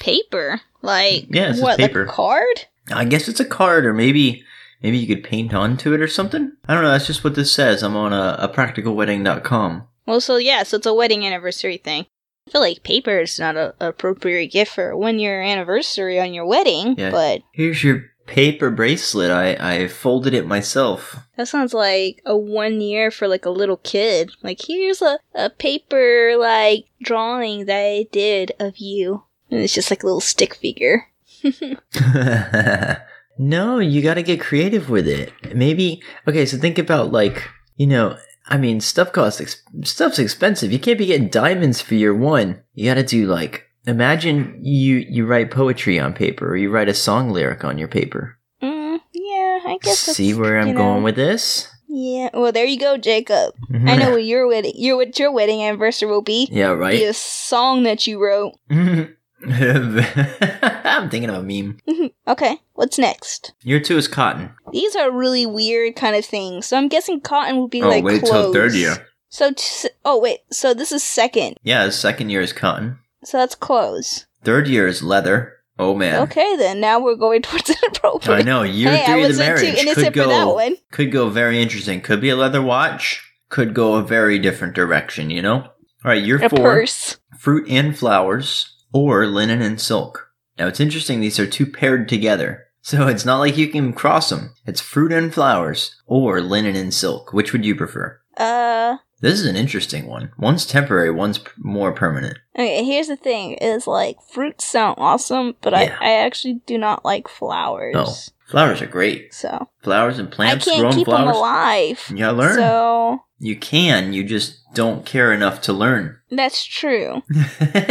Paper? Like, Yeah, what, paper. like a card? I guess it's a card, or maybe maybe you could paint onto it or something. I don't know. That's just what this says. I'm on a, a practicalwedding.com. Well, so yeah, so it's a wedding anniversary thing. I feel like paper is not a a appropriate gift for a one year anniversary on your wedding, Yeah. but Here's your paper bracelet. I, I folded it myself. that sounds like a one year for like a little kid. Like, here's a, a paper like drawing that I did of you. And it's just like a little stick figure. no, you got to get creative with it. Maybe okay. So think about like you know. I mean, stuff costs ex- stuff's expensive. You can't be getting diamonds for your one. You got to do like imagine you you write poetry on paper or you write a song lyric on your paper. Mm, yeah, I guess. That's, See where I'm you going know- with this? Yeah. Well, there you go, Jacob. I know what your wedding, your what your wedding anniversary will be. yeah, Be right. a song that you wrote. I'm thinking of a meme. Mm-hmm. Okay, what's next? Year two is cotton. These are really weird kind of things. So I'm guessing cotton would be like clothes. oh, like wait clothes. till third year. So t- oh wait, so this is second. Yeah, second year is cotton. So that's clothes. Third year is leather. Oh man. Okay, then now we're going towar's inappropriate. I know. Year hey, I three of the marriage could go one. could go very interesting. Could be a leather watch. Could go a very different direction. You know. All right, year A four: purse. fruit and flowers, or linen and silk. Now it's interesting. These are two paired together, so it's not like you can cross them. It's fruit and flowers, or linen and silk. Which would you prefer? Uh. This is an interesting one. One's temporary. One's p- more permanent. Okay, here's the thing: is like fruits sound awesome, but Yeah. I I actually do not like flowers. Oh, flowers are great. So Flowers and plants. I can't keep them alive. You gotta learn. So You can, you just don't care enough to learn. that's true.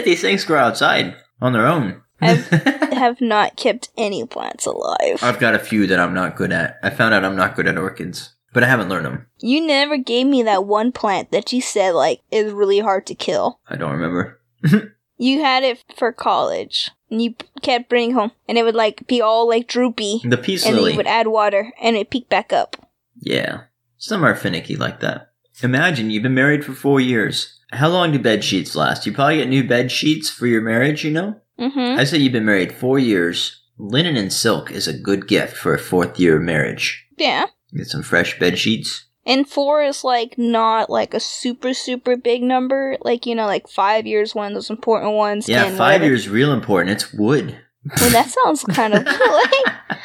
These things grow outside on their own. I've- have not kept any plants alive. I've got a few that I'm not good at. I found out I'm not good at orchids, but I haven't learned them. You never gave me that one plant that you said like is really hard to kill. I don't remember. You had it for college, and you kept bringing home, and it would like be all like droopy, The peace and lily. you would add water, and it peak back up. Yeah, some are finicky like that. Imagine you've been married for four years. How long do bed sheets last? You probably get new bed sheets for your marriage, you know? Mm-hmm. I say you've been married four years. Linen and silk is a good gift for a fourth year of marriage. Yeah. Get some fresh bed sheets. And four is like not like a super super big number. Like you know, like five years one of those important ones. Yeah, five whatever. years real important. It's wood. Well, that sounds kind of like.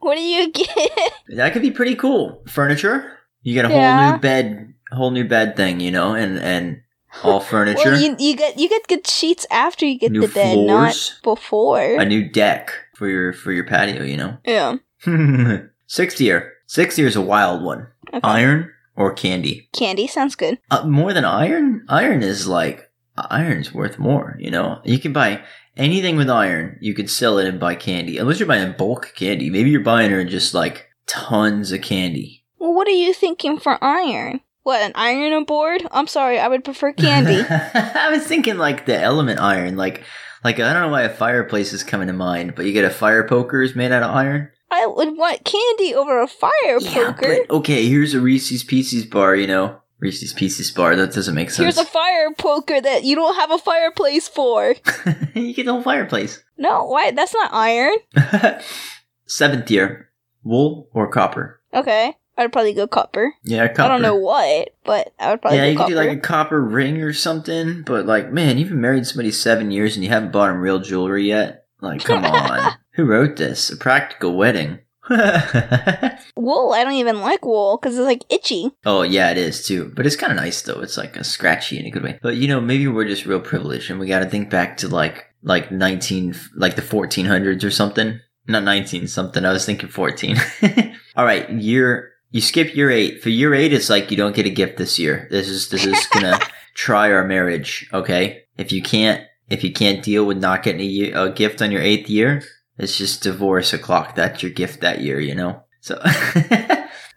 what do you get? That could be pretty cool. Furniture. You get a whole Yeah. new bed, whole new bed thing, you know, and and all furniture. Well, you you get you get good sheets after you get New the bed, floors. not before. a new deck for your for your patio, you know. yeah. Sixth year. Sixth year is a wild one. Okay. Iron or candy? Candy sounds good. Uh, more than iron? Iron is like iron's worth more. You know, you can buy anything with iron. You could sell it and buy candy. Unless you're buying bulk candy. Maybe you're buying her just like tons of candy. Well, what are you thinking for iron? What, an iron board? I'm sorry, I would prefer candy. I was thinking like the element iron, like like I don't know why a fireplace is coming to mind, but you get a fire poker is made out of iron. I would want candy over a fire poker. but okay, here's a Reese's Pieces bar, you know. Reese's Pieces bar, that doesn't make sense. Here's a fire poker that you don't have a fireplace for. you get the whole fireplace. No, why? That's not iron. Seventh year, wool or copper? Okay. I'd probably go copper. Yeah, copper. I don't know what, but I would probably yeah, you copper. could do like a copper ring or something, but like, man, you've been married somebody seven years and you haven't bought him real jewelry yet? Like, come on. Who wrote this? A practical wedding. wool, I don't even like wool because it's like itchy. oh, yeah, it is too. But it's kind of nice though. It's like a scratchy in a good way. But you know, maybe we're just real privileged and we got to think back to like, like 19, like the 1400s or something. Not 19 something. I was thinking 14. All right, year you skip year eight. For year eight, it's like you don't get a gift this year. This is this is gonna try our marriage. Okay, if you can't if you can't deal with not getting a, year, a gift on your eighth year, it's just divorce o'clock. That's your gift that year. You know. So,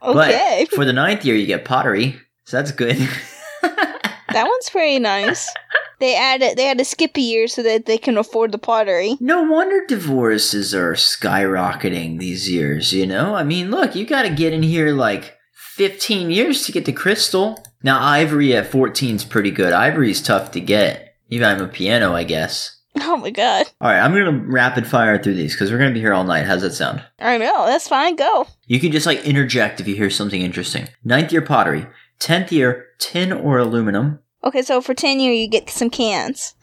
Okay. but for the ninth year, you get pottery. So that's good. that one's pretty nice. They added they had to skip a year so that they can afford the pottery. No wonder divorces are skyrocketing these years, you know? I mean, look, you gotta get in here like 15 years to get the crystal. Now, ivory at 14 is pretty good. Ivory's tough to get. Even I'm a piano, I guess. Oh my god. Alright, I'm gonna rapid fire through these because we're gonna be here all night. How's that sound? I know, that's fine, go. You can just like interject if you hear something interesting. Ninth year pottery. Tenth year tin or aluminum. Okay, so for ten year you get some cans.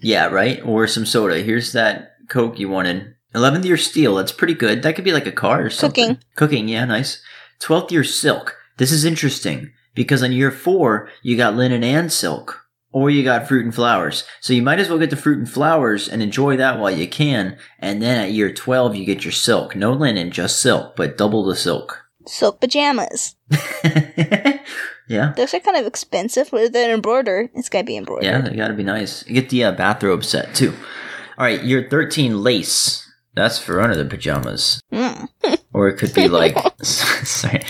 Yeah, right? Or some soda. Here's that Coke you wanted. 11th year steel. That's pretty good. That could be like a car or something. Cooking. Cooking, yeah, nice. 12th year silk. This is interesting because on year four, you got linen and silk. Or you got fruit and flowers. So you might as well get the fruit and flowers and enjoy that while you can. And then at year 12, you get your silk. No linen, just silk, but double the silk. Silk pajamas. yeah. Those are kind of expensive, but they're embroidered. It's gotta be embroidered. Yeah, they gotta be nice. You get the uh, bathrobe set too. All right, year 13 lace. That's for under the pajamas. Mm. Or it could be like, sorry.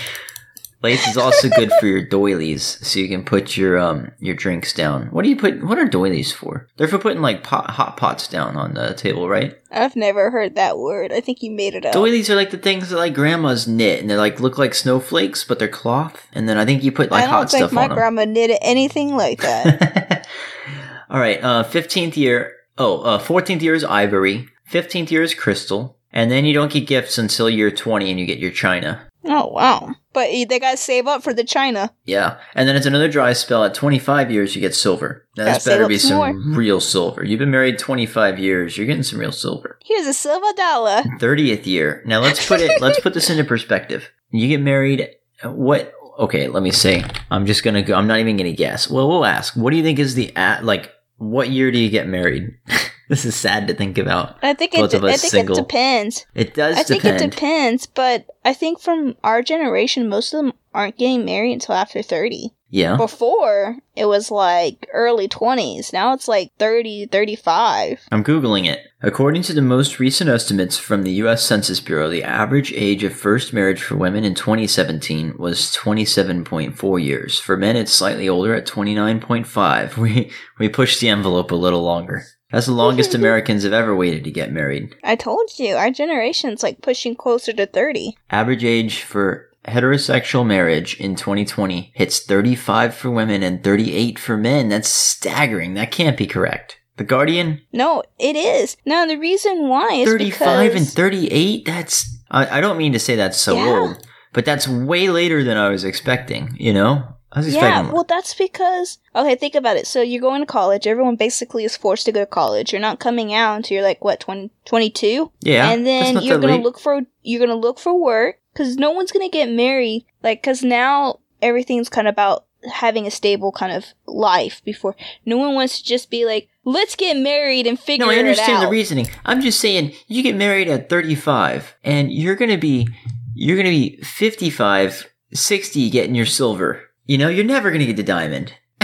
Lace is also good for your doilies, so you can put your um your drinks down. What do you put? What are doilies for? They're for putting like pot, hot pots down on the table, right? I've never heard that word. I think you made it up. Doilies are like the things that like grandmas knit, and they like look like snowflakes, but they're cloth. And then I think you put like hot stuff on them. I don't think my grandma knitted anything like that. All right, uh, 15th year. Oh, uh, 14th year is ivory. 15th year is crystal. And then you don't get gifts until year 20 and you get your china. Oh wow! But they gotta save up for the china. Yeah. And then it's another dry spell. At 25 years, you get silver. Now, this better be some some real silver. You've been married 25 years. You're getting some real silver. Here's a silver dollar. 30th year. Now, let's put it, let's put this into perspective. You get married, what, okay, let me say. I'm just gonna go, I'm not even gonna guess. Well, we'll ask. What do you think is the, at, like, what year do you get married? this is sad to think about. I think it. Both of I us think single. it depends. It does I think it depends, but I think from our generation, most of them aren't getting married until after thirty. yeah. Before it was like early twenties. Now it's like 30, 35. I'm Googling it. According to the most recent estimates from the U.S. Census Bureau, the average age of first marriage for women in 2017 was 27.4 years. For men, it's slightly older at 29.5. We, we pushed the envelope a little longer. That's the longest Americans have ever waited to get married. I told you, our generation's like pushing closer to thirty. Average age for heterosexual marriage in 2020 hits 35 for women and 38 for men. That's staggering. That can't be correct. The Guardian, No, it is. Now the reason why is 35 and 38 that's I, I don't mean to say that's so Yeah. old but that's way later than i was expecting you know yeah, well, that's because okay. Think about it. So you're going to college. Everyone basically is forced to go to college. You're not coming out until you're like what 20, 22? yeah and then you're gonna late. look for you're gonna look for work because no one's gonna get married. Like, because now everything's kind of about having a stable kind of life before. No one wants to just be like, let's get married and figure out. no i understand the reasoning i'm just saying you get married at 35 and you're gonna be you're gonna be 55 60 getting your silver you know you're never gonna get the diamond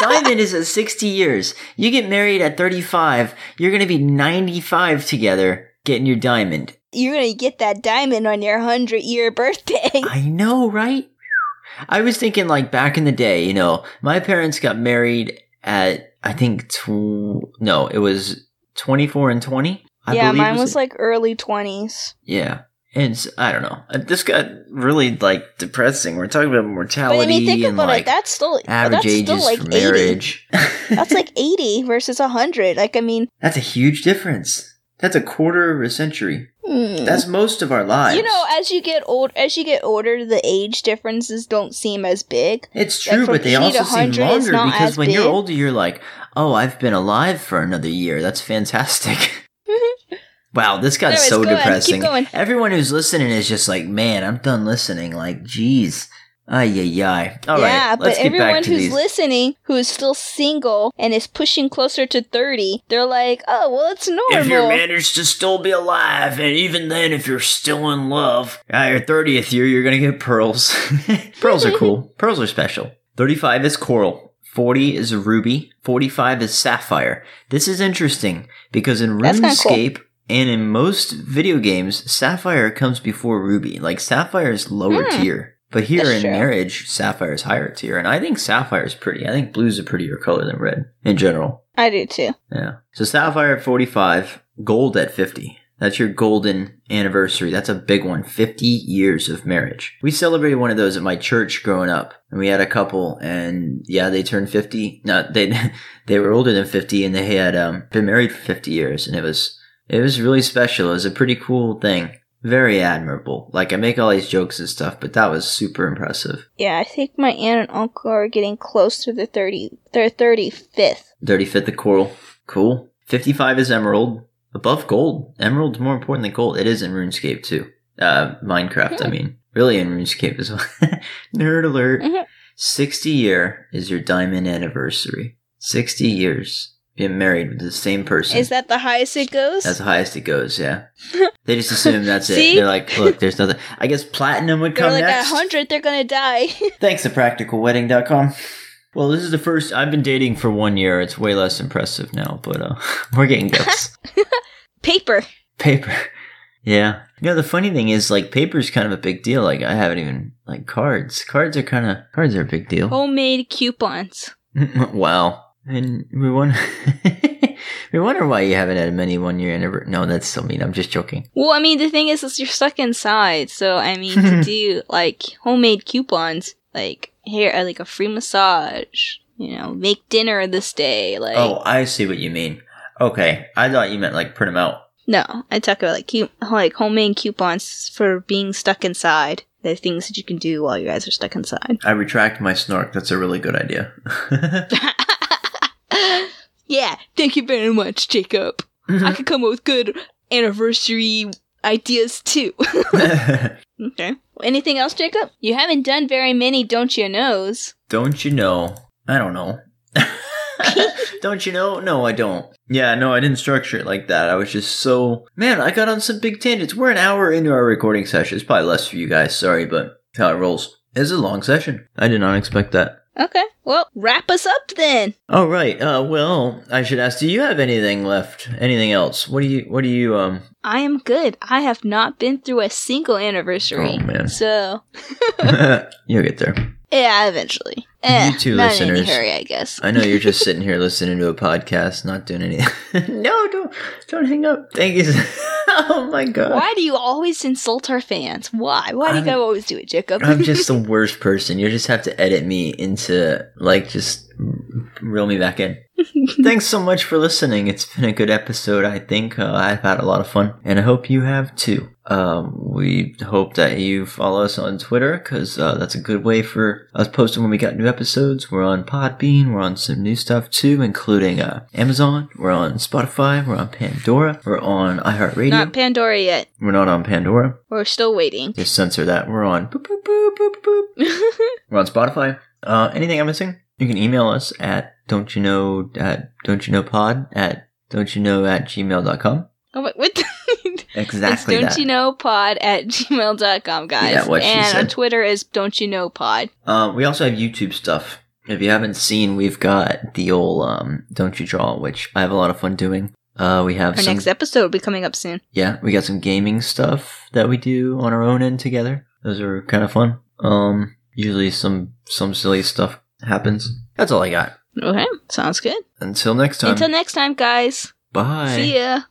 diamond is at 60 years you get married at 35 you're gonna be 95 together getting your diamond You're gonna get that diamond on your hundred year birthday. I know, right? I was thinking like back in the day, you know, my parents got married at I think tw- no, it was 24 and 20. I yeah, mine was it. like early twenties. yeah. And I don't know. Uh, This got really like depressing. We're talking about mortality But I mean, think and about like it. That's still average that's ages still like for 80. marriage. That's like eighty versus hundred. Like, I mean, That's a huge difference. That's a quarter of a century. hmm. That's most of our lives. you know, as you get old, as you get older, the age differences don't seem as big. It's true, from but they also seem longer because when you're older, you're like, oh, I've been alive for another year. That's fantastic. wow, this got so go ahead, keep depressing. Everyone who's listening is just like, man, I'm done listening. Like, geez. Ay, ay, ay. All right, yeah, let's but get back everyone who's these. listening who is still single and is pushing closer to 30, they're like, oh, well, it's normal. if you manage to still be alive, and even then, if you're still in love, at your 30th year, you're going to get pearls. pearls are cool. Pearls are special. 35 is coral. 40 is ruby. 45 is sapphire. This is interesting because in kinda cool. And in most video games, sapphire comes before ruby. Like sapphire is lower Hmm. tier. But here That's in true. marriage, sapphire is higher tier. And I think sapphire is pretty. I think blue's a prettier color than red in general. I do too. Yeah. So Sapphire at 45, gold at 50. That's your golden anniversary. That's a big one. 50 years of marriage. We celebrated one of those at my church growing up. And we had a couple and yeah, they turned 50. No, they, they were older than 50 and they had, um, been married for 50 years and it was, it was really special. It was a pretty cool thing. Very admirable. Like I make all these jokes and stuff, but that was super impressive. Yeah, I think my aunt and uncle are getting close to the 30, their 35th. 35th the coral. Cool. 55 is emerald. Above gold. Emerald's more important than gold. It is in RuneScape too. Uh, Minecraft, I Hmm. mean. Really in RuneScape as well. Nerd alert. Mhm. 60 year is your diamond anniversary. 60 years. Being married with the same person. Is that the highest it goes? That's the highest it goes, yeah. they just assume that's it. They're like, look, there's nothing. I guess platinum would they're come like next. at 100, they're gonna die. Thanks to practicalwedding.com. Well, this is the first I've been dating for one year. It's way less impressive now, but uh, we're getting gifts. Paper. paper. Yeah. You know, the funny thing is, like, paper's kind of a big deal. Like, I haven't even, like, cards. Cards are kind of, cards are a big deal. Homemade coupons. wow. And we wonder, we wonder why you haven't had many one year anniversary. No, that's so mean. I'm just joking. Well, I mean, the thing is, is you're stuck inside. So, I mean, to do like homemade coupons, like here, uh, like a free massage, you know, make dinner this day. Like, Oh, I see what you mean. Okay. I thought you meant, like, print them out. no, I talk about like cu- like homemade coupons for being stuck inside. The things that you can do while you guys are stuck inside. I retract my snark. That's a really good idea. yeah, thank you very much, Jacob. I could come up with good anniversary ideas too. okay. Anything else, Jacob? You haven't done very many, don't you knows? Don't you know? I don't know. don't you know? No, I don't. Yeah, no, I didn't structure it like that. I was just so man. I got on some big tangents. We're an hour into our recording session. It's probably less for you guys. Sorry, but how it rolls. It's a long session. I did not expect that. Okay. Well, wrap us up then. All right. Uh, well, I should ask. Do you have anything left? Anything else? What do you? What do you? Um. I am good. I have not been through a single anniversary. Oh, man. So, You'll get there. yeah, eventually. Eh, You two not listeners. in any hurry, I guess. I know you're just sitting here listening to a podcast, not doing anything. no, don't, don't hang up. Thank you. oh my god. Why do you always insult our fans? Why? Why do you I'm- gotta always do it, Jacob? I'm just the worst person. You just have to edit me into like just reel me back in. Thanks so much for listening. It's been a good episode. I think uh, I've had a lot of fun, and I hope you have too. Um, we hope that you follow us on Twitter because uh, that's a good way for us posting when we got new episodes. We're on Podbean. We're on some new stuff too, including uh, Amazon. We're on Spotify. We're on Pandora. We're on iHeartRadio. Not Pandora yet. we're not on Pandora. We're still waiting. Just censor that. We're on. Boop, boop, boop, boop, boop. We're on Spotify. Uh, anything I'm missing? You can email us at don't you know at don't you know pod at don't you know at gmail.com. oh, wait, what? Exactly don't that. you know pod at gmail.com, guys. Yeah, what she and on Twitter is don't you know pod. Um, we also have YouTube stuff. If you haven't seen, we've got the old um, don't you draw, which I have a lot of fun doing. Uh, we have Our some next episode will be coming up soon. yeah, we got some gaming stuff that we do on our own end together. Those are kind of fun. Um, usually some some silly stuff happens. That's all I got. Okay, sounds good. Until next time. Until next time, guys. Bye. See ya.